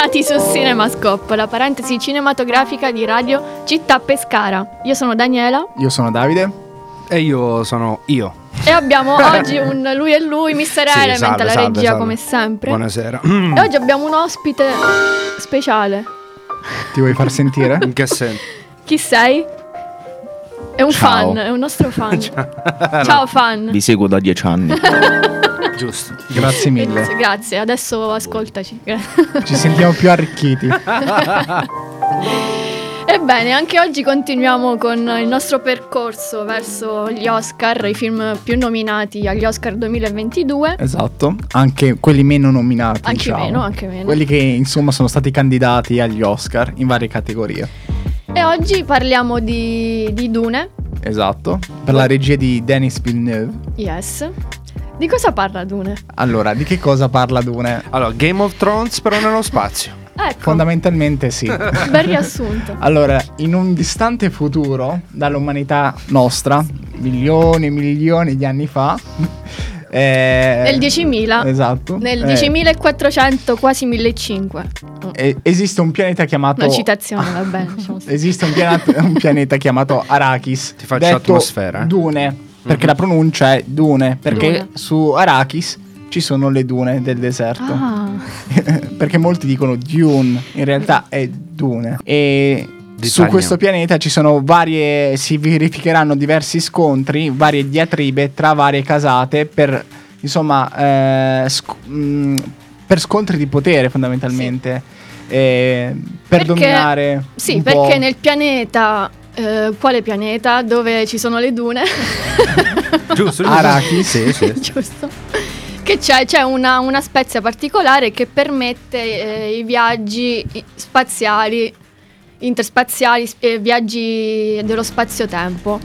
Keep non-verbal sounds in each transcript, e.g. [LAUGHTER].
Bentornati su CinemaScope, la parentesi cinematografica di Radio Città Pescara. Io sono Daniela. Io sono Davide. E io sono io. E abbiamo [LAUGHS] oggi un lui e lui, Mister Sì, Element, salve, la salve, regia salve. come sempre. Buonasera. E oggi abbiamo un ospite speciale. Ti vuoi far sentire? In che senso? Chi sei? È un Ciao. fan, è un nostro fan. [LAUGHS] Ciao fan. Vi seguo da dieci anni. [LAUGHS] Giusto. Grazie mille. Grazie, grazie, adesso ascoltaci. Ci sentiamo più arricchiti. [LAUGHS] Ebbene, anche oggi continuiamo con il nostro percorso verso gli Oscar, i film più nominati agli Oscar 2022. Esatto. Anche quelli meno nominati. Anche diciamo. meno, anche meno. Quelli che insomma sono stati candidati agli Oscar in varie categorie. E oggi parliamo di, di Dune, Esatto. Per la regia di Denis Villeneuve. yes. Di cosa parla Dune? Allora, di che cosa parla Dune? Allora, Game of Thrones però nello spazio. Ecco, Fondamentalmente sì. [LAUGHS] bel riassunto. Allora, in un distante futuro, dall'umanità nostra, milioni e milioni di anni fa, [LAUGHS] eh, Nel 10.000. Esatto. Nel eh, 10.400, quasi 1.500. eh, esiste un pianeta chiamato... Una citazione, va bene. diciamo. Esiste un pianeta, un pianeta chiamato Arachis. Ti faccio detto atmosfera, eh. Dune, perché la pronuncia è Dune, perché Dune. su Arachis ci sono le dune del deserto. Ah, [LAUGHS] perché molti dicono Dune, in realtà è Dune. E su D'Italia. questo pianeta ci sono varie, si verificheranno diversi scontri, varie diatribe tra varie casate per, insomma, eh, sc- mh, per scontri di potere fondamentalmente. Eh, per Perché- dominare. sì, perché po'. nel pianeta... eh, quale pianeta? Dove ci sono le dune? [LAUGHS] Giusto, giusto. Arachis. Sì, sì. [LAUGHS] Giusto. Che c'è, c'è una, una spezia particolare che permette eh, i viaggi spaziali, interspaziali, eh, viaggi dello spazio-tempo.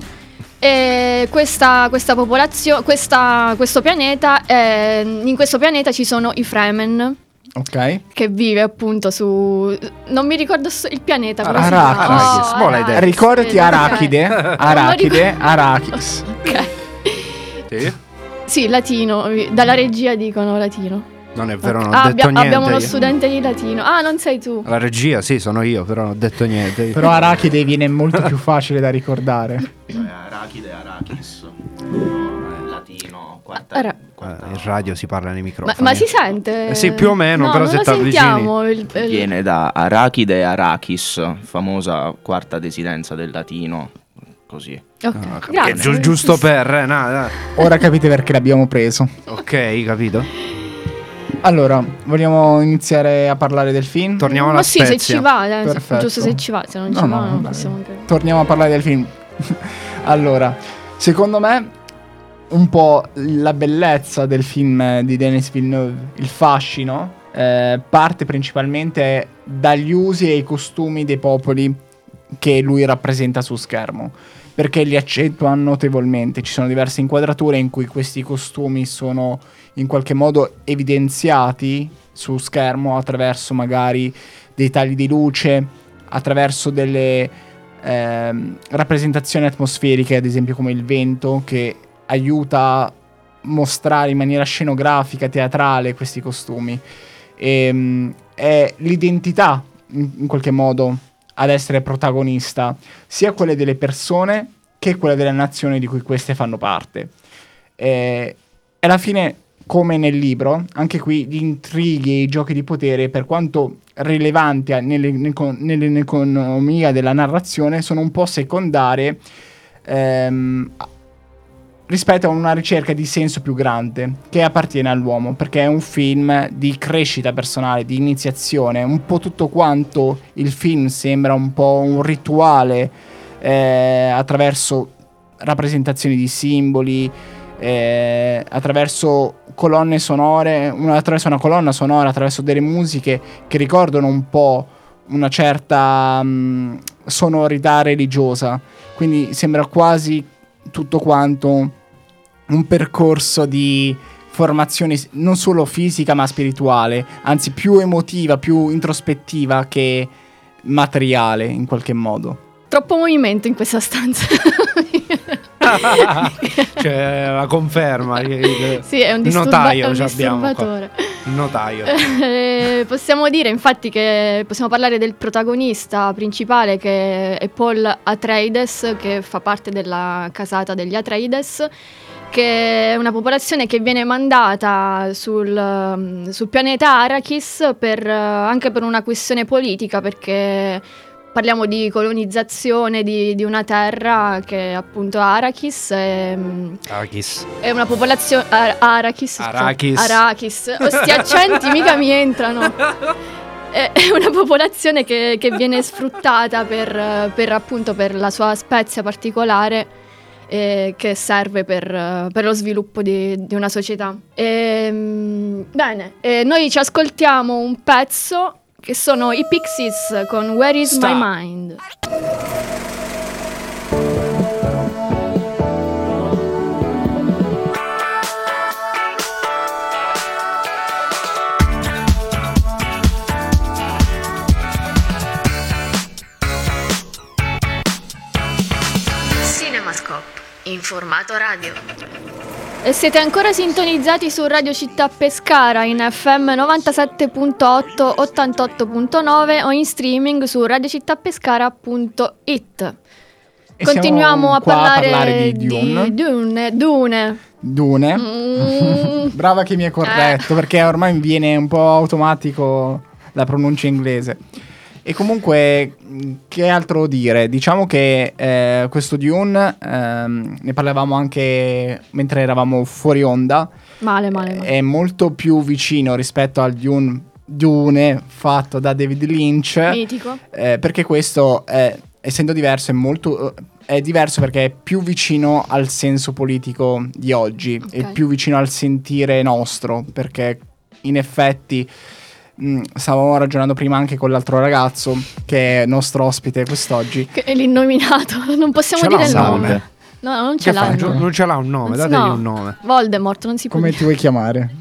E questa, questa popolazione, questa- questo pianeta, eh, in questo pianeta ci sono i Fremen, Ok. che vive appunto su... Non mi ricordo il pianeta. si Arachis. Arachis, Oh, detto. Ricordati ok. Arachide. Arachide. Arachis. Ok. Sì? Sì, latino, dalla regia dicono latino. Non è vero, non Ah, ho detto abbia- niente. abbiamo uno io. studente di latino. Ah, non sei tu. La regia, sì, sono io, però non ho detto niente. Però Arachide viene molto più facile da ricordare. Arachide, Arachis. No, latino, quarta. Ara- Eh, In radio si parla nei Ma, microfoni. ma si sente? Eh sì, più o meno, No, però non se sentiamo. Il, il- Viene da Arachide e Arachis, famosa quarta desidenza del latino. Così. Ok, Ah, capito. grazie. Giu- giusto per, eh, no, no. Ora capite perché l'abbiamo preso. Ok, capito? Allora, vogliamo iniziare a parlare del film? Torniamo alla Ma sì, se ci va, eh, se- Perfetto. giusto se ci va, se non No, ci no, va non dai. possiamo anche... Torniamo a parlare del film. [LAUGHS] allora, secondo me, un po' la bellezza del film di Denis Villeneuve, il fascino, eh, parte principalmente dagli usi e i costumi dei popoli che lui rappresenta su schermo. Perché li accentua notevolmente. Ci sono diverse inquadrature in cui questi costumi sono in qualche modo evidenziati su schermo attraverso magari dei tagli di luce, attraverso delle ehm, rappresentazioni atmosferiche, ad esempio come il vento, che aiuta a mostrare in maniera scenografica, teatrale questi costumi. Ehm, è l'identità, in, qualche modo, ad essere protagonista, sia quelle delle persone che quelle delle nazioni di cui queste fanno parte. E e alla fine, come nel libro, anche qui gli intrighi e i giochi di potere, per quanto rilevanti nelle- nell'eco- nell'economia della narrazione, sono un po' secondarie ehm, rispetto a una ricerca di senso più grande che appartiene all'uomo, perché è un film di crescita personale, di iniziazione, un po' tutto quanto il film sembra un po' un rituale eh, attraverso rappresentazioni di simboli, eh, attraverso colonne sonore, una, attraverso una colonna sonora, attraverso delle musiche che ricordano un po' una certa mh, sonorità religiosa. Quindi sembra quasi tutto quanto un percorso di formazione non solo fisica ma spirituale, anzi più emotiva, più introspettiva che materiale in qualche modo. Troppo movimento in questa stanza. [LAUGHS] [LAUGHS] cioè, la conferma. Sì, è un, disturba- notaio è un disturbatore. Notaio. Eh, possiamo dire infatti che possiamo parlare del protagonista principale che è Paul Atreides, che fa parte della casata degli Atreides, che è una popolazione che viene mandata sul, um, sul pianeta Arrakis per, eh, anche per una questione politica, perché parliamo di colonizzazione di, di una terra che è appunto Arrakis. E, mm, Arachis. è una popolazione. Ar- Arachis. Arachis. Arachis. Oh, sti [LAUGHS] accenti mica mi entrano. È è una popolazione che, che viene sfruttata per, per, appunto per la sua spezia particolare eh, che serve per, per lo sviluppo di, di una società. Ehm, bene, eh, noi ci ascoltiamo un pezzo che sono i Pixies con Where is Sta. My Mind. Cinemascope, in formato radio. Siete ancora sintonizzati su Radio Città Pescara in FM 97.8, 88.9 o in streaming su radiocittapescara.it. E Continuiamo a qua parlare, di Dune. Dune. Dune. Dune. Mm. [LAUGHS] Brava che mi hai corretto, perché ormai mi viene un po' automatico la pronuncia inglese. E comunque, che altro dire? Diciamo che eh, questo Dune, ehm, ne parlavamo anche mentre eravamo fuori onda, Male, male, male. è molto più vicino rispetto al Dune, Dune fatto da David Lynch. Mitico. Eh, perché questo, è- essendo diverso, è molto. È diverso perché è più vicino al senso politico di oggi, è Ok. più vicino al sentire nostro, perché in effetti mh, stavamo ragionando prima anche con l'altro ragazzo che è nostro ospite quest'oggi. Che è l'innominato. [LAUGHS] Non possiamo Ce dire il nome. nome? No, non ce Che l'ha. Non, nome. non ce l'ha un nome, dategli no. un nome. Voldemort, non si può Come dire. ti vuoi chiamare?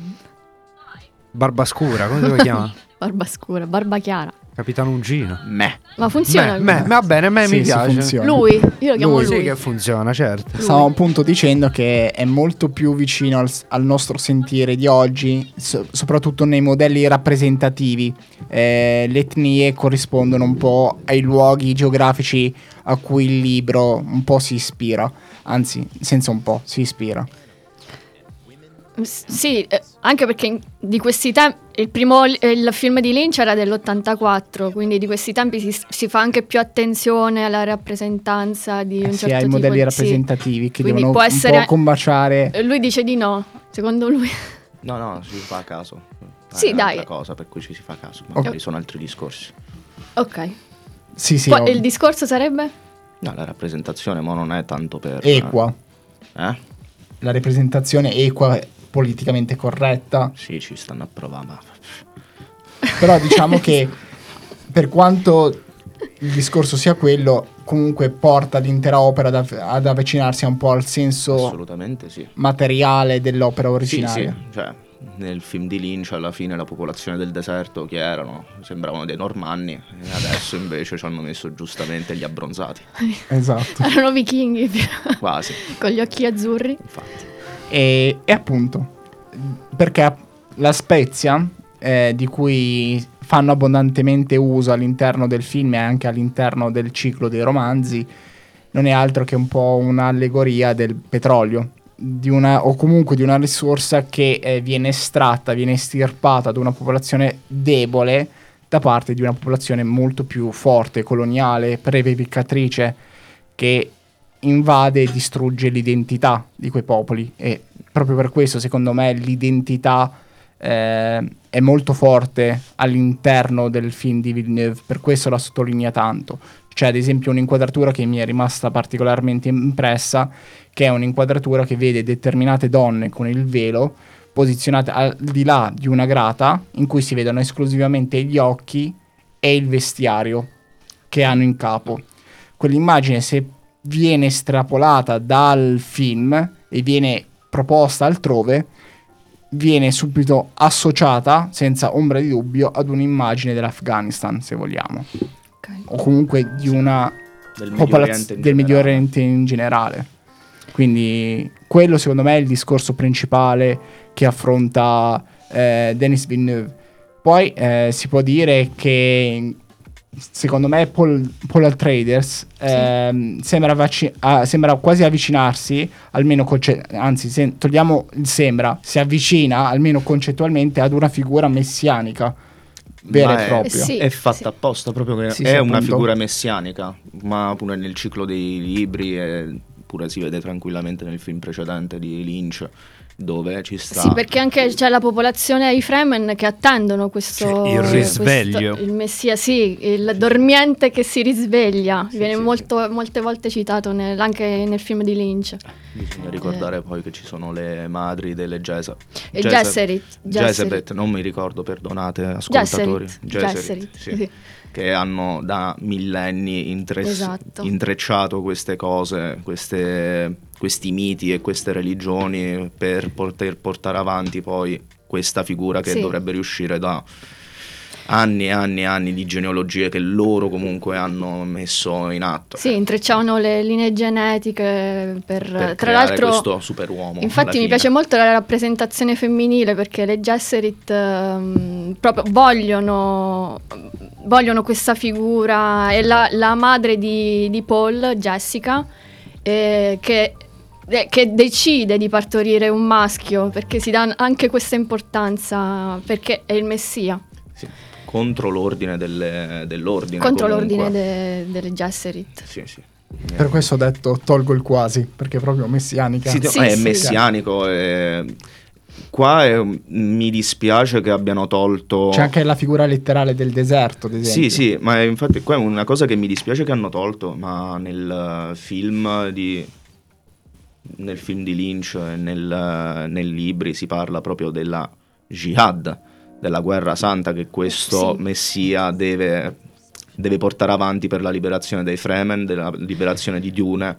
Barba scura, come si vuoi chiamare? [LAUGHS] Barba scura, barba chiara. Capitano Ungino. Me. Ma funziona? Me, me, va bene, a me Sì, mi sì, piace. funziona. Lui, io lo chiamo Lui. lui. Sì che funziona, certo. Lui. Stavo appunto dicendo che è molto più vicino al, al nostro sentire di oggi, so- soprattutto nei modelli rappresentativi. Eh, le etnie corrispondono un po' ai luoghi geografici a cui il libro un po' si ispira, anzi, senza un po', si ispira. S- Sì, eh, anche perché in- di questi tempi il primo il film di Lynch era dell'84, quindi di questi tempi si, si fa anche più attenzione alla rappresentanza di un Eh, certo sì, ai tipo modelli di- rappresentativi che Quindi devono può un essere- po' combaciare. sì. Lui dice di no, secondo lui. No, no, si fa a caso. Sì, è dai. un'altra cosa per cui ci si fa caso. Magari sono altri discorsi. ok. Sì, sì, ho- il discorso sarebbe? No, la rappresentazione mo non è tanto per... equa. Eh? La rappresentazione equa, politicamente corretta. Sì, ci stanno a provare, ma... Però diciamo che per quanto il discorso sia quello, comunque porta l'intera opera ad, av- ad avvicinarsi un po' al senso Assolutamente sì. materiale dell'opera Sì, originale. sì, cioè nel film di Lynch alla fine la popolazione del deserto chi erano? Sembravano dei normanni e adesso invece ci hanno messo giustamente gli abbronzati. Esatto. Erano vichinghi Quasi, con gli occhi azzurri. infatti. E, e appunto, perché la spezia eh, di cui fanno abbondantemente uso all'interno del film e anche all'interno del ciclo dei romanzi non è altro che un po' un'allegoria del petrolio. Una, o comunque di una risorsa che eh, viene estratta, viene estirpata da una popolazione debole da parte di una popolazione molto più forte, coloniale, previvicatrice, che invade e distrugge l'identità di quei popoli e proprio per questo secondo me l'identità eh, è molto forte all'interno del film di Villeneuve, per questo la sottolinea tanto. C'è ad esempio un'inquadratura che mi è rimasta particolarmente impressa, che è un'inquadratura che vede determinate donne con il velo posizionate al di là di una grata in cui si vedono esclusivamente gli occhi e il vestiario che hanno in capo. Quell'immagine se viene estrapolata dal film e viene proposta altrove, viene subito associata, senza ombra di dubbio, ad un'immagine dell'Afghanistan, se vogliamo, Ok. o comunque di una Del Medio popolaz- Oriente in del Medio generale. Oriente in generale. Quindi quello secondo me è il discorso principale che affronta eh, Denis Villeneuve. Poi eh, si può dire che secondo me Paul, Paul Atreides ehm, sembra, vaci- ah, sembra quasi avvicinarsi, almeno conce- anzi se togliamo il sembra, si avvicina almeno concettualmente ad una figura messianica vera Ma e è- propria. Eh sì. È fatta apposta proprio che Sì, è sì, una appunto. figura messianica, ma pure nel ciclo dei libri e pure si vede tranquillamente nel film precedente di Lynch dove ci sta Sì, perché anche c'è la popolazione i Fremen che attendono questo Sì, il risveglio. questo- il messia, sì, il dormiente che si risveglia. Sì, Viene sì, molto- molte volte citato nel- anche nel film di Lynch. bisogna ricordare poi che ci sono le madri delle Gesa- E Gese- Gesserit. Gesebet, non mi ricordo, perdonate ascoltatori. Gesserit. Gesserit, Gesserit, sì. Che hanno da millenni intre- Esatto. intrecciato queste cose, queste- questi miti e queste religioni per poter portare avanti poi questa figura che Sì. dovrebbe riuscire da anni e anni e anni di genealogie che loro comunque hanno messo in atto. Sì, intrecciavano le linee genetiche per, per tra l'altro questo superuomo. Infatti mi piace molto la rappresentazione femminile perché le Gesserit ehm, proprio vogliono, vogliono questa figura e la, la madre di, di Paul, Jessica, eh, che, eh, che decide di partorire un maschio perché si dà anche questa importanza perché è il messia contro l'ordine delle- dell'ordine. contro comunque. l'ordine de- delle Gesserit. Sì, sì. Per questo ho detto tolgo il quasi, perché è proprio messianica. Sì, Sì, è sì. messianico. e- Qua è- mi dispiace che abbiano tolto. C'è anche la figura letterale del deserto, ad esempio. Sì, sì, ma è- infatti qua è una cosa che mi dispiace che hanno tolto, ma nel eh, film di nel film di Lynch e nel, eh, nei libri si parla proprio della jihad, della guerra santa che questo Sì. messia deve, deve portare avanti per la liberazione dei Fremen, della liberazione di Dune.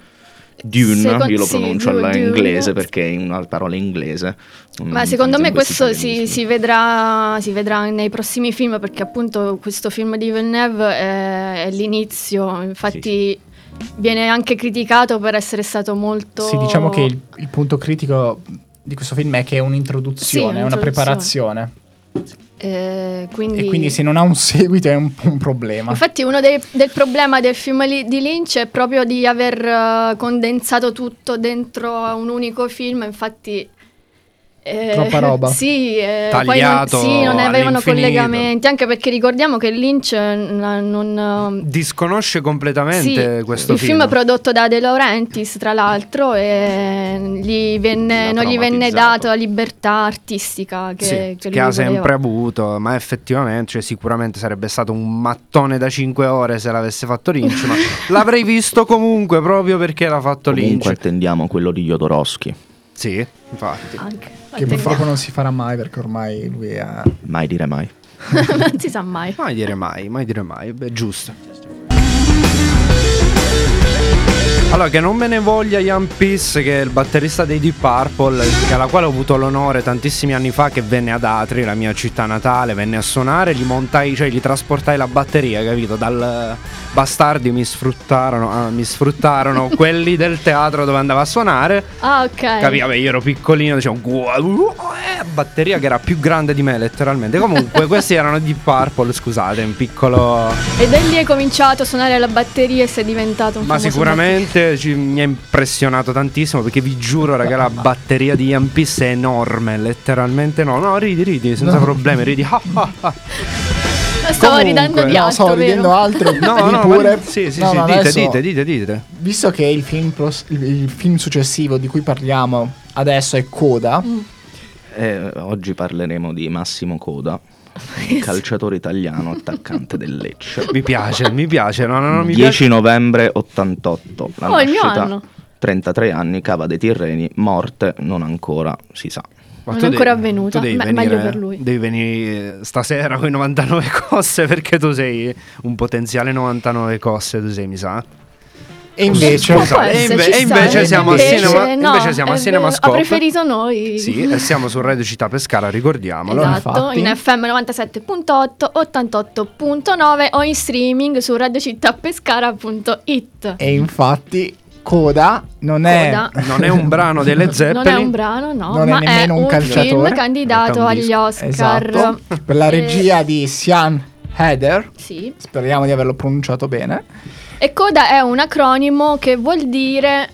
Dune, Secon- io lo sì, pronuncio Dune. all'inglese perché è una parola inglese. Ma secondo me questo si, si vedrà, si vedrà nei prossimi film perché appunto questo film di Villeneuve è, è l'inizio, infatti viene anche criticato per essere stato molto... Sì, diciamo che il, il punto critico di questo film è che è un'introduzione, Sì, è una preparazione. Eh, quindi... E quindi se non ha un seguito è un, un problema. Infatti uno dei, del problema del film li- di Lynch è proprio di aver eh, condensato tutto dentro a un unico film, infatti... eh, Troppa roba. [LAUGHS] Sì, eh, Tagliato poi non, sì, non avevano collegamenti, anche perché ricordiamo che Lynch eh, non... non, Disconosce completamente Sì, questo il film. film è prodotto da De Laurentiis, tra l'altro, e gli venne- non gli venne dato la libertà artistica che, Sì, che che, ha voleva. sempre avuto, ma effettivamente cioè, sicuramente sarebbe stato un mattone da 5 ore se l'avesse fatto Lynch, ma [LAUGHS] l'avrei visto comunque proprio perché l'ha fatto Comunque Lynch. attendiamo quello di Jodorowsky. Sì, infatti. Anche. Che purtroppo non si farà mai perché ormai lui è... Mai dire mai. [LAUGHS] non si sa mai. Mai dire mai, mai dire mai, beh, giusto. Allora, che non me ne voglia Ian Peace, che è il batterista dei Deep Purple, alla quale ho avuto l'onore tantissimi anni fa che venne ad Atri, la mia città natale, venne a suonare, gli montai, cioè gli trasportai la batteria, capito? Dal bastardi mi sfruttarono, ah, mi sfruttarono [LAUGHS] quelli del teatro dove andava a suonare. Ah, ok. Capi? Vabbè, io ero piccolino, dicevo, "Gua- uh, eh", batteria che era più grande di me, letteralmente. Comunque, [LAUGHS] questi erano Deep Purple, scusate, un piccolo. E da lì hai cominciato a suonare la batteria e sei diventato un Ma famoso ci- mi ha impressionato tantissimo perché vi giuro, raga, la batteria di Ian Peace è enorme, letteralmente no. No, ridi, ridi, senza No. problemi, ridi. [LAUGHS] Ah, ah, ah. Stavo Comunque- ridendo di No, altro, stavo ridendo vero? altro. No, no, pure. ma- sì, sì, No, sì, no, dite, adesso- dite, dite, dite. Visto che il film, pros- il- il film successivo di cui parliamo adesso è Coda, Mm. Eh, oggi parleremo di Massimo Coda, calciatore italiano, attaccante del Lecce. Mi piace, mi piace, no, no, no, mi 10 novembre 88, la Oh, il mio nascita, anno. 33 anni, Cava dei Tirreni, morte non ancora si sa. Ma Non è ancora devi- avvenuta, tu devi ma- venire, meglio per lui. Devi venire stasera con i 99 [LAUGHS] cosse perché tu sei un potenziale 99 cosse, tu sei, mi sa. E invece... Essere, e inve- e invece eh. siamo Invece cinema- no, invece siamo al è cinema Scope. Ha preferito noi. Sì, e siamo su Radio Città Pescara, ricordiamolo. Esatto, infatti. in FM 97.8, 88.9 o in streaming su radiocittapescara.it. E infatti Coda non è Coda. Non è un brano delle [LAUGHS] Non è Zeppelin. un brano, no, Non è ma è, nemmeno un un, calciatore. film candidato agli. Oscar. esatto, per la Eh, regia di Sian Heder. Sì. Speriamo di averlo pronunciato bene. E CODA è un acronimo che vuol dire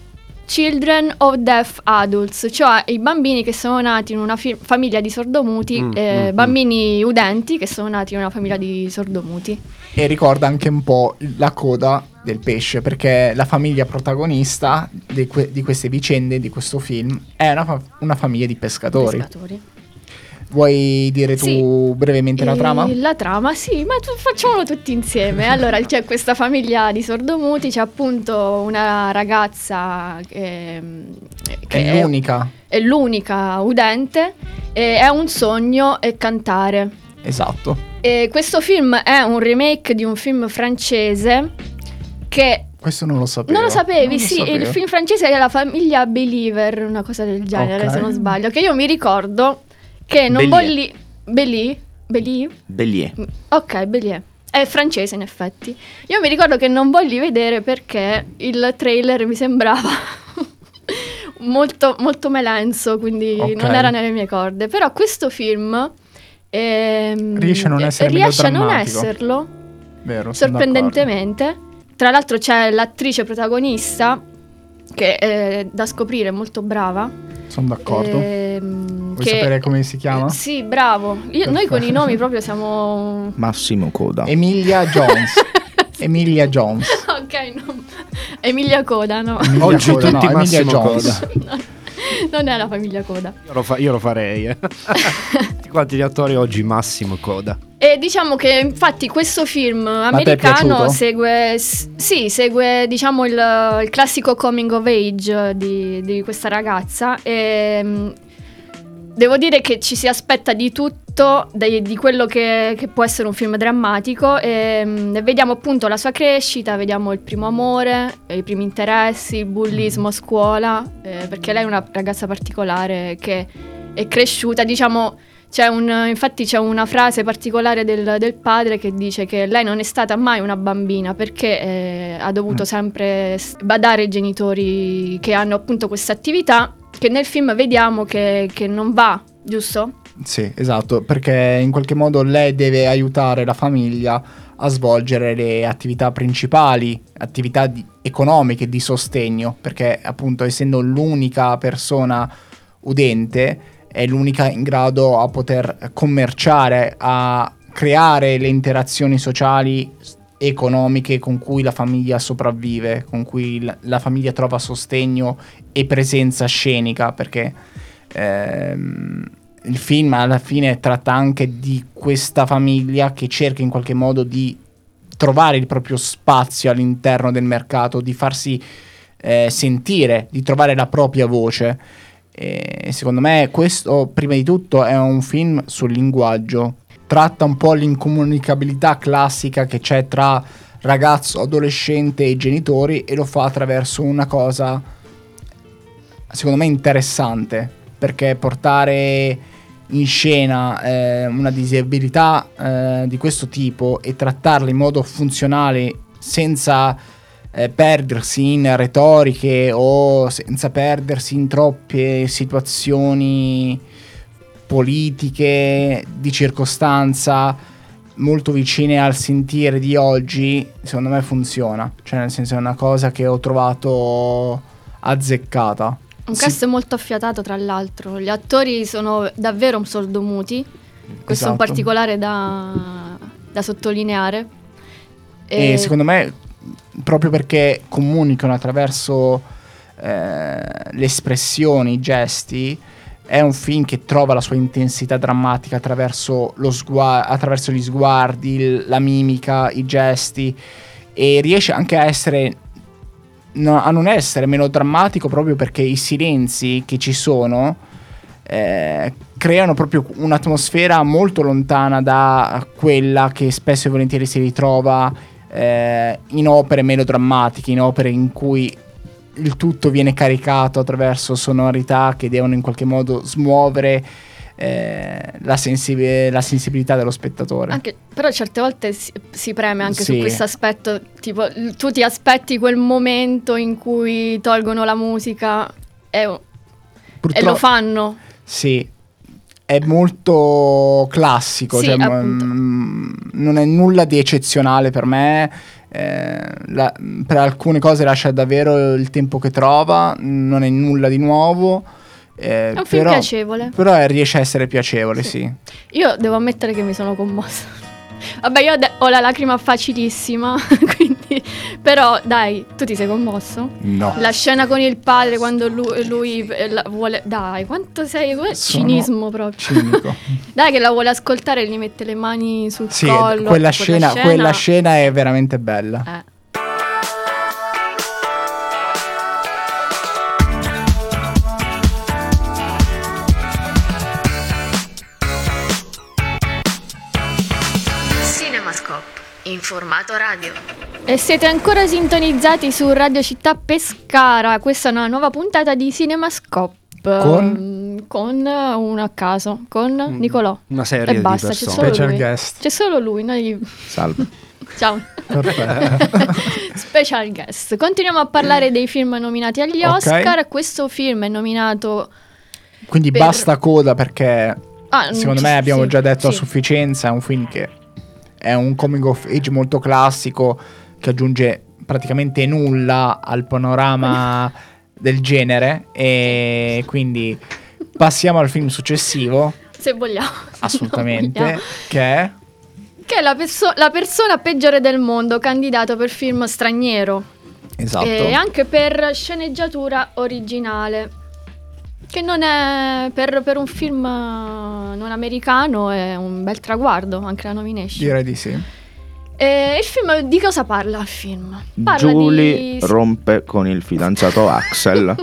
Children of Deaf Adults, cioè i bambini che sono nati in una fi- famiglia di sordomuti, Mm, eh, mm, mm. bambini udenti che sono nati in una famiglia di sordomuti. E ricorda anche un po' la coda del pesce, perché la famiglia protagonista di, que- di queste vicende, di questo film, è una, fa- una famiglia di pescatori. pescatori. Vuoi dire tu Sì. brevemente la E trama? La trama, sì, ma tu- facciamolo tutti insieme. [LAUGHS] Allora, c'è questa famiglia di sordomuti, c'è appunto una ragazza che, che È l'unica, è l'unica udente e è un sogno è cantare. esatto. E questo film è un remake di un film francese che Questo non lo sapevo. non lo sapevi, Non lo sì, sapevo. il film francese è la famiglia Believer, una cosa del genere, Ok. se non sbaglio, che io mi ricordo che non volli Belli Belli Bellier. Ok, Bellier. È francese in effetti. Io mi ricordo che non volli vedere perché il trailer mi sembrava [LAUGHS] molto, molto melenso, quindi Ok. non era nelle mie corde. Però questo film ehm, Riesce a non essere riesce a non esserlo, Vero, sorprendentemente. Tra l'altro c'è l'attrice protagonista che è da scoprire, molto brava. Sono d'accordo. ehm, Vuoi che- sapere come si chiama? Sì, bravo. Io- noi con i nomi proprio siamo Massimo Coda. Emilia Jones. [LAUGHS] Emilia Jones. [LAUGHS] ok, no. Emilia Coda, no. Emilia Oggi Coda, tutti no, Emilia Massimo Jones. Coda. [LAUGHS] non è la famiglia Coda. Io lo, fa- io lo farei. Eh. Tutti quanti gli attori oggi Massimo Coda. E diciamo che infatti questo film americano segue, sì, segue diciamo il, il classico coming of age di, di questa ragazza e mh, devo dire che ci si aspetta di tutto dai- di quello che, che può essere un film drammatico e, mh, e vediamo appunto la sua crescita, vediamo il primo amore, i primi interessi, il bullismo a scuola, eh, perché lei è una ragazza particolare che è cresciuta, diciamo c'è un, infatti c'è una frase particolare del, del padre che dice che lei non è stata mai una bambina perché eh, ha dovuto Mm. sempre badare ai genitori che hanno appunto questa attività che nel film vediamo che, che non va, giusto? Sì, esatto, perché in qualche modo lei deve aiutare la famiglia a svolgere le attività principali, attività di- economiche di sostegno, perché appunto essendo l'unica persona udente è l'unica in grado a poter commerciare, a creare le interazioni sociali economiche con cui la famiglia sopravvive, con cui la, famiglia trova sostegno e presenza scenica, perché ehm, il film alla fine tratta anche di questa famiglia che cerca in qualche modo di trovare il proprio spazio all'interno del mercato, di farsi eh, sentire, di trovare la propria voce. E secondo me questo, prima di tutto, è un film sul linguaggio. Tratta un po' l'incomunicabilità classica che c'è tra ragazzo, adolescente e genitori e lo fa attraverso una cosa, secondo me, interessante. Perché portare in scena eh, una disabilità eh, di questo tipo e trattarla in modo funzionale senza eh, perdersi in retoriche o senza perdersi in troppe situazioni politiche di circostanza molto vicine al sentire di oggi, secondo me funziona. Cioè, nel senso, è una cosa che ho trovato azzeccata. Un Sì. cast molto affiatato tra l'altro, gli attori sono davvero sordomuti, questo è Esatto. un particolare da, da sottolineare. E secondo me, proprio perché comunicano attraverso eh, le espressioni, i gesti, è un film che trova la sua intensità drammatica attraverso, lo sgua- attraverso gli sguardi, il- la mimica, i gesti e riesce anche a essere no- a non essere meno drammatico proprio perché i silenzi che ci sono eh, creano proprio un'atmosfera molto lontana da quella che spesso e volentieri si ritrova eh, in opere melodrammatiche, in opere in cui il tutto viene caricato attraverso sonorità che devono in qualche modo smuovere eh, la, sensi- la sensibilità dello spettatore. Anche- però certe volte si, si preme anche su Sì. questo aspetto, tipo tu ti aspetti quel momento in cui tolgono la musica e, e Purtroppo- lo fanno. Sì, è molto classico, Sì, cioè, appunto. mm, non è nulla di eccezionale per me. eh, la- per alcune cose lascia davvero il tempo che trova, non è nulla di nuovo. eh, È un film però, piacevole. però eh, riesce a essere piacevole, Sì. sì. Io devo ammettere che mi sono commossa. Vabbè, io de- ho la lacrima facilissima, [LAUGHS] quindi... [LAUGHS] Però, dai, tu ti sei commosso? No. La scena con il padre quando lui, lui, eh, la vuole... Dai, quanto sei... Sono Cinismo proprio. Cinico. [LAUGHS] Dai che la vuole ascoltare e gli mette le mani sul sì, collo. quella scena, quella scena è veramente bella. Eh. Cinemascope, in formato radio. E siete ancora sintonizzati su Radio Città Pescara. Questa è una nuova puntata di Cinemascope. Con? Mm, Con eh, uno a caso, con Nicolò. Una serie E di basta, c'è persone. solo Special lui. guest. C'è solo lui, noi... Salve. [LAUGHS] Ciao. [LAUGHS] Special guest. Continuiamo a parlare dei film nominati agli. Oscar. Questo film è nominato... Quindi Per- basta coda perché Ah, secondo me abbiamo sì, già detto a sì. sufficienza, è un film che è un coming of age molto classico che aggiunge praticamente nulla al panorama [LAUGHS] del genere e quindi passiamo al film successivo, Se vogliamo. [LAUGHS] assolutamente, vogliamo. che è Che è la, perso- la persona peggiore del mondo, candidato per film straniero. esatto. E anche per sceneggiatura originale. Che non è per, per un film eh, non americano è un bel traguardo, anche la nomination. Direi di sì. E il film di cosa parla il film? Parla Julie di rompe con il fidanzato Axel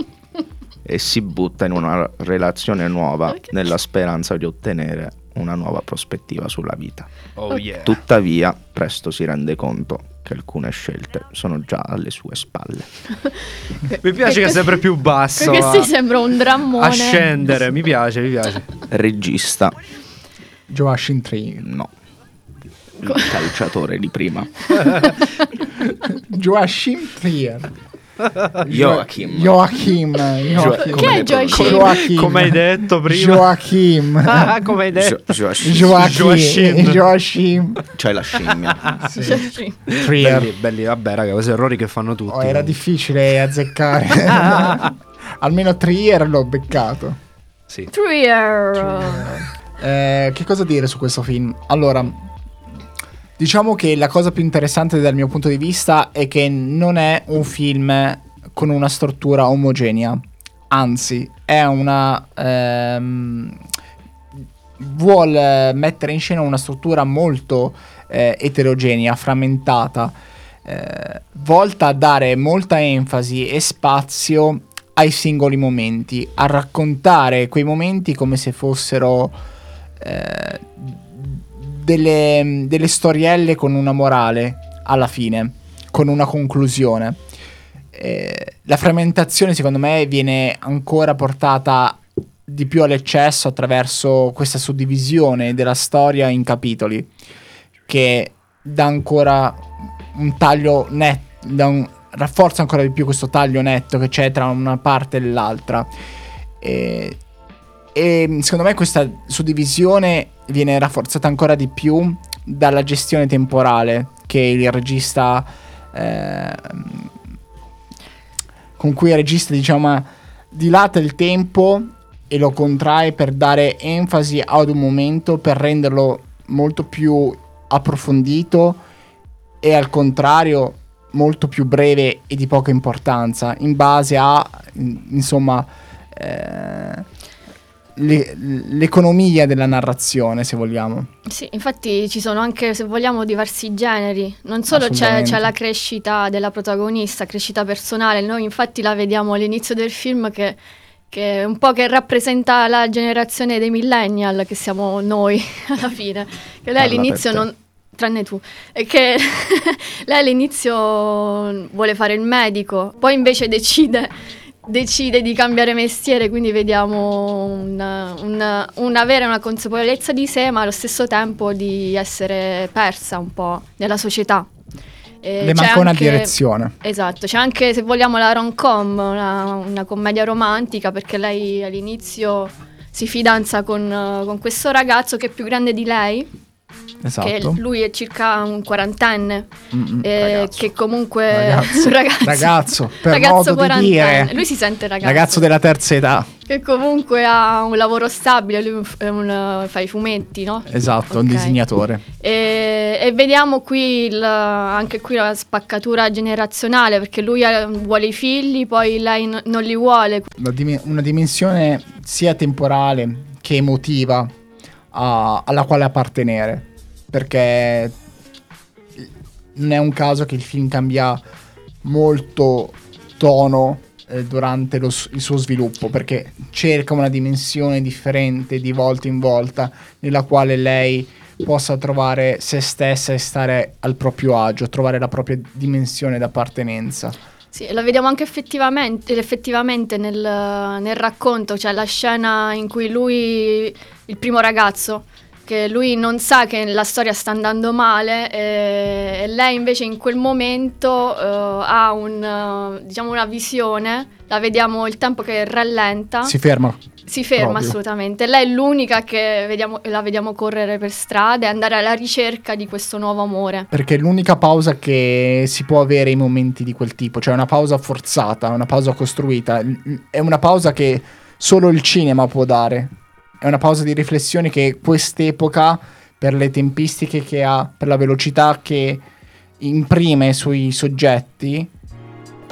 e si butta in una relazione nuova Ok. nella speranza di ottenere una nuova prospettiva sulla vita. Oh yeah. Tuttavia, presto si rende conto che alcune scelte sono già alle sue spalle. [LAUGHS] Mi piace che è sempre più basso. Perché a- sì, sembra un drammone. a scendere, mi piace, mi piace. Regista, Joachim Trier. no. Il calciatore di prima. [LAUGHS] Joachim Trier. Joachim. Joachim. Joachim. Chi è Joachim? Joachim. Come hai detto prima. Joachim. Ah, come hai detto. Jo- Joachim. Joachim. C'hai la scimmia. [LAUGHS] Sì. Trier. Belli, belli, vabbè, raga, questi errori che fanno tutti. Oh, era difficile azzeccare. [LAUGHS] Almeno Trier l'ho beccato. Sì. Trier. Eh, che cosa dire su questo film? Allora, diciamo che la cosa più interessante dal mio punto di vista è che non è un film con una struttura omogenea. Anzi, è una... ehm, vuole mettere in scena una struttura molto eh, eterogenea, frammentata, eh, volta a dare molta enfasi e spazio ai singoli momenti, a raccontare quei momenti come se fossero eh, delle, delle storielle con una morale alla fine, con una conclusione. Eh, la frammentazione secondo me viene ancora portata di più all'eccesso attraverso questa suddivisione della storia in capitoli che dà ancora un taglio netto, rafforza ancora di più questo taglio netto che c'è tra una parte e l'altra. E, e secondo me questa suddivisione viene rafforzata ancora di più dalla gestione temporale che il regista ehm, con cui il regista diciamo dilata il tempo e lo contrae per dare enfasi ad un momento per renderlo molto più approfondito e al contrario molto più breve e di poca importanza in base a in- insomma eh, le- l'economia della narrazione se vogliamo Sì, infatti ci sono anche, se vogliamo, diversi generi. Non solo c'è, c'è la crescita della protagonista, crescita personale. Noi infatti la vediamo all'inizio del film che, che è un po' che rappresenta la generazione dei millennial, che siamo noi [LAUGHS] alla fine. Che lei all'inizio non... Tranne tu, e che [LAUGHS] lei all'inizio vuole fare il medico, poi invece decide decide di cambiare mestiere, quindi vediamo un, un, un avere una consapevolezza di sé, ma allo stesso tempo di essere persa un po' nella società. E Le manca una anche- direzione. Esatto, c'è anche se vogliamo la rom-com, una, una commedia romantica, perché lei all'inizio si fidanza con, con questo ragazzo che è più grande di lei, Esatto. che lui è circa un quarantenne, eh, che comunque Ragazzo. [LAUGHS] ragazzo, Ragazzo, per Ragazzo quarantenne. Lui si sente ragazzo. Ragazzo della terza età. Che comunque ha un lavoro stabile, lui è un- fa i fumetti, no? Esatto, un Ok. disegnatore. E, e vediamo qui il- anche qui la spaccatura generazionale perché lui vuole i figli, poi lei no- non li vuole. Una dimensione sia temporale che emotiva a- alla quale appartenere. Perché non è un caso che il film cambia molto tono eh, durante lo il suo sviluppo, perché cerca una dimensione differente di volta in volta nella quale lei possa trovare se stessa e stare al proprio agio, trovare la propria dimensione d'appartenenza. Sì, la vediamo anche effettivamente, effettivamente nel, nel racconto, cioè la scena in cui lui, il primo ragazzo, che lui non sa che la storia sta andando male e, e lei invece in quel momento eh, ha un, eh, diciamo una visione, la vediamo il tempo che rallenta. Si ferma. Si ferma Proprio. assolutamente. Lei è l'unica che vediamo- la vediamo correre per strada e andare alla ricerca di questo nuovo amore. Perché è l'unica pausa che si può avere in momenti di quel tipo, cioè una pausa forzata, una pausa costruita. È una pausa che solo il cinema può dare. È una pausa di riflessione che quest'epoca, per le tempistiche che ha, per la velocità che imprime sui soggetti,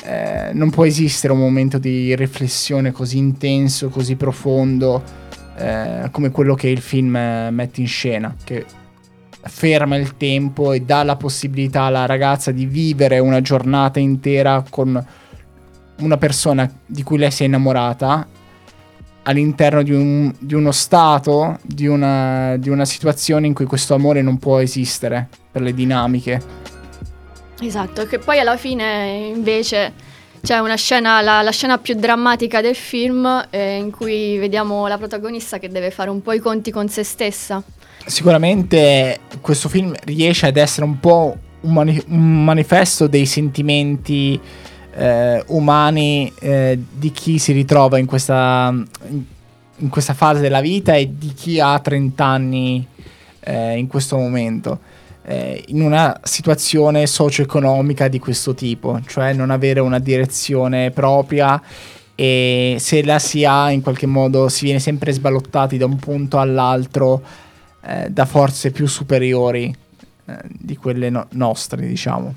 eh, non può esistere un momento di riflessione così intenso, così profondo, eh, come quello che il film eh, mette in scena. Che ferma il tempo e dà la possibilità alla ragazza di vivere una giornata intera con una persona di cui lei si è innamorata all'interno di, un- di uno stato, di una, di una situazione in cui questo amore non può esistere per le dinamiche. Esatto, che poi alla fine invece c'è una scena, la, la scena più drammatica del film eh, in cui vediamo la protagonista che deve fare un po' i conti con se stessa. Sicuramente questo film riesce ad essere un po' un, mani- un manifesto dei sentimenti eh, umani eh, di chi si ritrova in questa, in questa fase della vita e di chi ha 30 anni eh, in questo momento. eh, in una situazione socio-economica di questo tipo, cioè non avere una direzione propria e se la si ha in qualche modo si viene sempre sballottati da un punto all'altro eh, da forze più superiori eh, di quelle no- nostre, diciamo.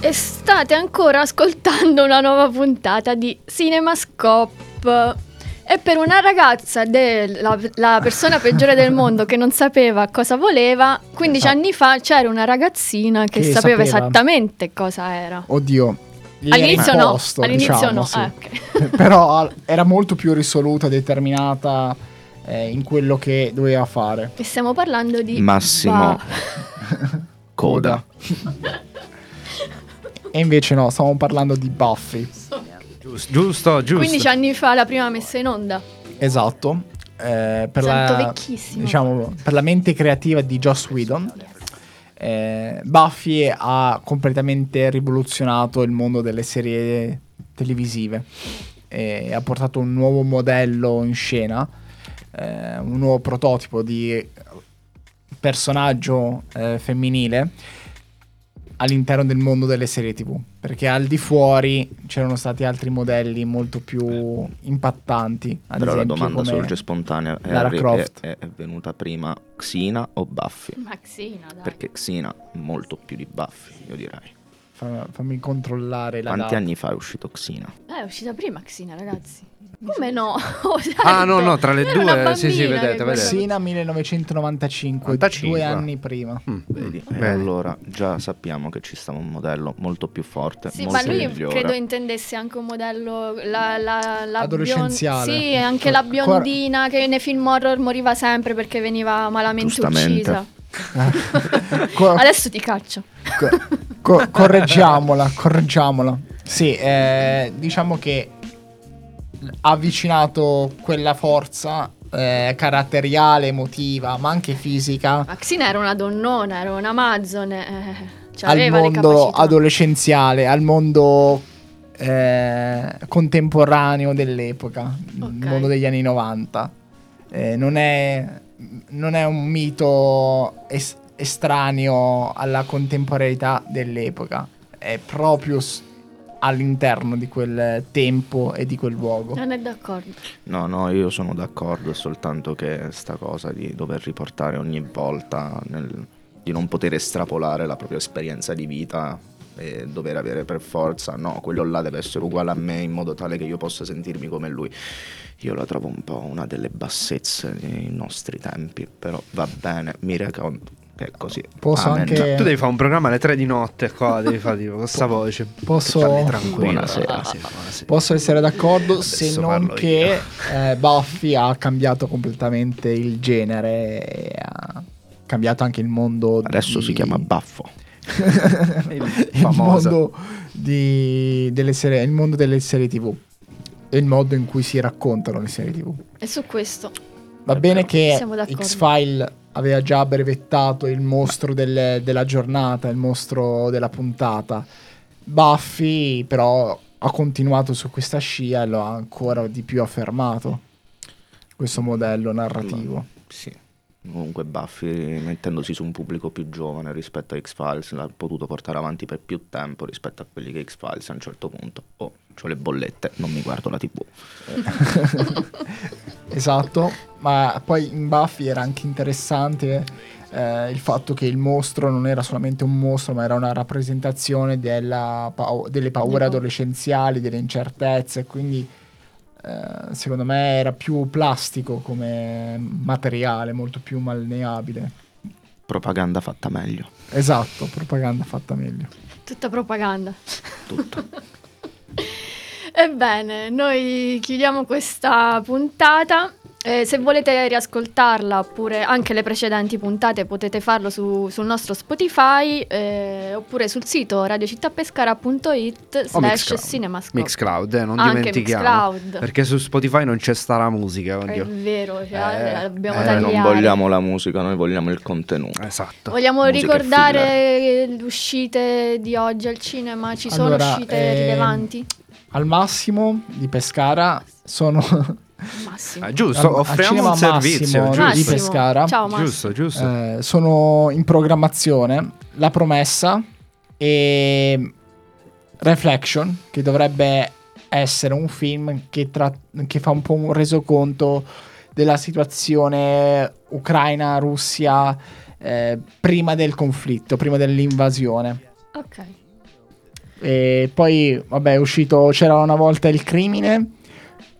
E state ancora ascoltando una nuova puntata di Cinemascope. E per una ragazza, della la persona peggiore del mondo che non sapeva cosa voleva, 15 Esatto. anni fa c'era una ragazzina che, Che sapeva, sapeva. esattamente cosa era. Oddio. All'inizio no, imposto, all'inizio diciamo, no. sì. Ah, ok. [LAUGHS] Però era molto più risoluta, determinata eh, in quello che doveva fare. E stiamo parlando di Massimo Ba- Coda. [LAUGHS] E invece no, stiamo parlando di Buffy. Giusto, giusto, giusto. 15 anni fa la prima messa in onda. Esatto. Eh, per, Sento la, vecchissimo. diciamo, per la mente creativa di Joss Whedon, eh, Buffy ha completamente rivoluzionato il mondo delle serie televisive. E ha portato un nuovo modello in scena, eh, un nuovo prototipo di personaggio eh, femminile all'interno del mondo delle serie tv perché al di fuori c'erano stati altri modelli molto più impattanti ad Però la esempio domanda come sorge spontanea. È, Lara arri- Croft. è- è venuta prima Xena o Buffy? Maxina, dai. Perché Xena molto più di Buffy, io direi. Fa- fammi controllare la Quanti data. anni fa è uscito Xena? Eh, è uscita prima Xina, ragazzi. Come no? [LAUGHS] Ho Ah, no, no, tra le era due, sì, sì, vedete, vedete. Sina 1995 95. due anni prima Mm. Vedi? E Vedi. allora già sappiamo che ci sta un modello molto più forte, Sì, molto ma lui migliore. credo intendesse anche un modello la, la, la Adolescenziale. bion- Sì, anche la biondina che nei film horror moriva sempre perché veniva malamente uccisa. Co- Adesso ti caccio. co- co- [LAUGHS] correggiamola correggiamola Sì, eh, diciamo che ha avvicinato quella forza eh, caratteriale, emotiva, ma anche fisica Ma Xina era una donnona, era un'Amazone. Eh, cioè al mondo adolescenziale, al mondo eh, contemporaneo dell'epoca, Ok. il mondo degli anni 90. Eh, non, è, non è un mito es- estraneo alla contemporaneità dell'epoca, è proprio s- all'interno di quel tempo e di quel luogo. Non è d'accordo. No, no, io sono d'accordo, è soltanto che sta cosa di dover riportare ogni volta, nel- di non poter estrapolare la propria esperienza di vita e dover avere per forza, no, quello là deve essere uguale a me in modo tale che io possa sentirmi come lui. Io la trovo un po' una delle bassezze dei nostri tempi, però va bene, mi che è così. Posso Amen. anche- Tu devi fare un programma alle 3 di notte qua, devi fare tipo questa [LAUGHS] voce. Posso-. Buonasera. Ah, sì, buonasera. Posso essere d'accordo se Adesso non parlo che eh, Buffy ha cambiato completamente il genere e ha cambiato anche il mondo. Adesso di- si chiama Baffo. [LAUGHS] Il mondo, di- delle serie, il mondo delle serie TV e il modo in cui si raccontano le serie TV. E su questo. Va bene che. X-File aveva già brevettato il mostro del- della giornata, il mostro della puntata. Buffy però ha continuato su questa scia e lo ha ancora di più affermato questo modello narrativo. Sì. Comunque Buffy mettendosi su un pubblico più giovane rispetto a X-Files l'ha potuto portare avanti per più tempo rispetto a quelli che X-Files a un certo punto. Oh, ho le bollette, non mi guardo la TV. [LAUGHS] Esatto, ma poi in Buffy era anche interessante eh, il fatto che il mostro non era solamente un mostro, ma era una rappresentazione paure Delle paure. adolescenziali, delle incertezze, quindi eh, secondo me era più plastico come materiale, molto più malleabile. Propaganda fatta meglio. Esatto, propaganda fatta meglio. Tutta propaganda. Tutto. [LAUGHS] Ebbene, noi chiudiamo questa puntata. Eh, se volete riascoltarla oppure anche le precedenti puntate potete farlo su- sul nostro Spotify eh, oppure sul sito radiocittapescara.it slash cinemascope. Mixcloud, eh, non Anche dimentichiamo. Mixcloud. Perché su Spotify non c'è sta la musica, È oddio. vero, cioè, Eh, abbiamo eh, Eh, tagliato. non vogliamo la musica, noi vogliamo il contenuto. Esatto. Vogliamo Musica ricordare le uscite di oggi al cinema? Ci sono Allora, uscite ehm, rilevanti? Al massimo di Pescara sono Massimo. Ah, giusto, Al- offriamo cinema un servizio, Massimo giusto. di Pescara. Ciao Massimo. Giusto, giusto. Eh, sono in programmazione La promessa e Reflection, che dovrebbe essere un film che, tra- che fa un po' un resoconto della situazione Ucraina-Russia eh, prima del conflitto, prima dell'invasione. Ok. E poi, vabbè, è uscito C'era una volta il crimine,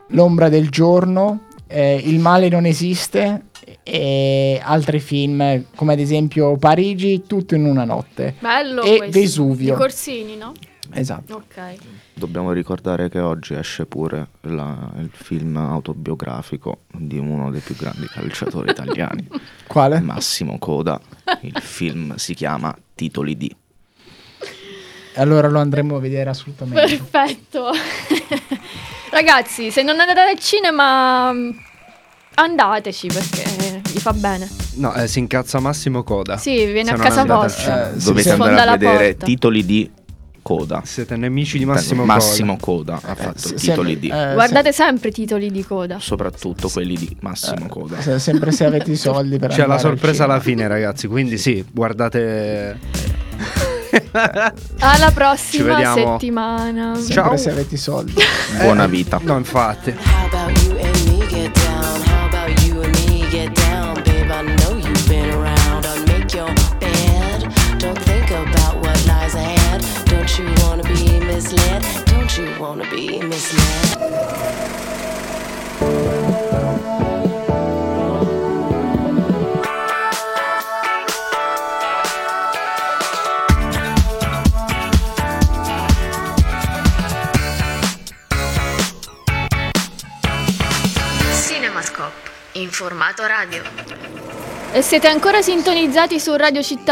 L'ombra del giorno, eh, Il male non esiste e altri film come ad esempio Parigi, tutto in una notte. Bello E questo. Vesuvio. Di Corsini, no? Esatto. Ok. Dobbiamo ricordare che oggi esce pure la- il film autobiografico di uno dei più grandi calciatori italiani, [LAUGHS] Quale? Massimo Coda. Il film si chiama Titoli di. Allora lo andremo a vedere assolutamente. Perfetto. [LAUGHS] Ragazzi, se non andate al cinema, andateci perché vi fa bene. No, eh, si incazza Massimo Coda. Sì, viene Se a casa vostra. Eh, Dovete andare a vedere porta. Titoli di Coda. Siete nemici di Massimo Massimo Coda. Coda ha fatto Se- titoli sempre- di. eh, Guardate sempre i titoli di coda. Soprattutto quelli di Massimo Coda. se- sempre se avete i soldi per C'è la al sorpresa alla fine, ragazzi. Quindi sì, guardate. Alla prossima settimana. Sempre Ciao. se avete i soldi. [LAUGHS] Buona vita. No, infatti. How about you and me get down? How about you and me get down? Babe, I know you've been around. Unmake your bed. Don't think about what lies ahead. Don't you wanna be misled? Don't you wanna be misled? Cinemascope in formato radio. E siete ancora sintonizzati su Radio Città